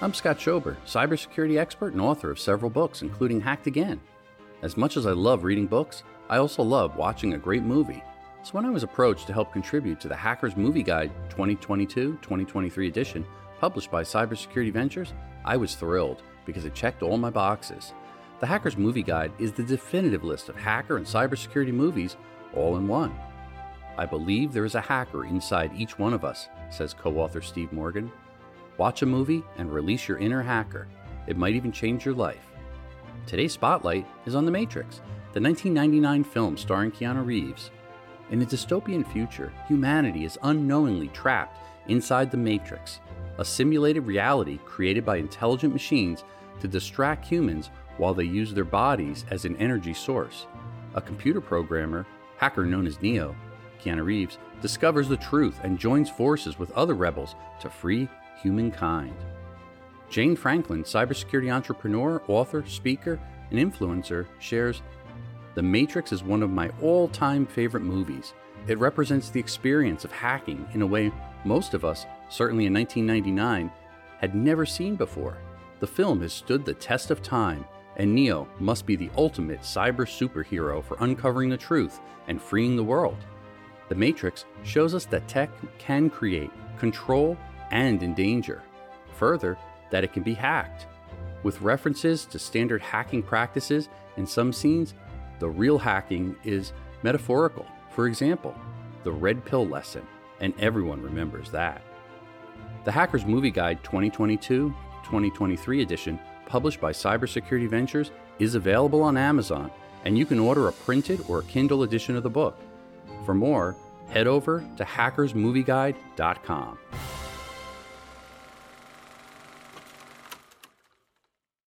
I'm Scott Schober, cybersecurity expert and author of several books, including Hacked Again. As much as I love reading books, I also love watching a great movie. So when I was approached to help contribute to the Hackers Movie Guide 2022 2023 edition, published by Cybersecurity Ventures, I was thrilled because it checked all my boxes. The Hackers Movie Guide is the definitive list of hacker and cybersecurity movies all in one. I believe there is a hacker inside each one of us, says co author Steve Morgan. Watch a movie and release your inner hacker. It might even change your life. Today's spotlight is on The Matrix, the 1999 film starring Keanu Reeves. In a dystopian future, humanity is unknowingly trapped inside the Matrix, a simulated reality created by intelligent machines to distract humans while they use their bodies as an energy source. A computer programmer, hacker known as Neo, Keanu Reeves, discovers the truth and joins forces with other rebels to free humankind. Jane Frankland, cybersecurity entrepreneur, author, speaker, and influencer, shares The Matrix is one of my all time favorite movies. It represents the experience of hacking in a way most of us, certainly in 1999, had never seen before. The film has stood the test of time, and Neo must be the ultimate cyber superhero for uncovering the truth and freeing the world. The Matrix shows us that tech can create, control, and in danger. Further, that it can be hacked. With references to standard hacking practices in some scenes, the real hacking is metaphorical. For example, the red pill lesson, and everyone remembers that. The Hackers Movie Guide 2022 2023 edition, published by Cybersecurity Ventures, is available on Amazon, and you can order a printed or a Kindle edition of the book. For more, head over to hackersmovieguide.com.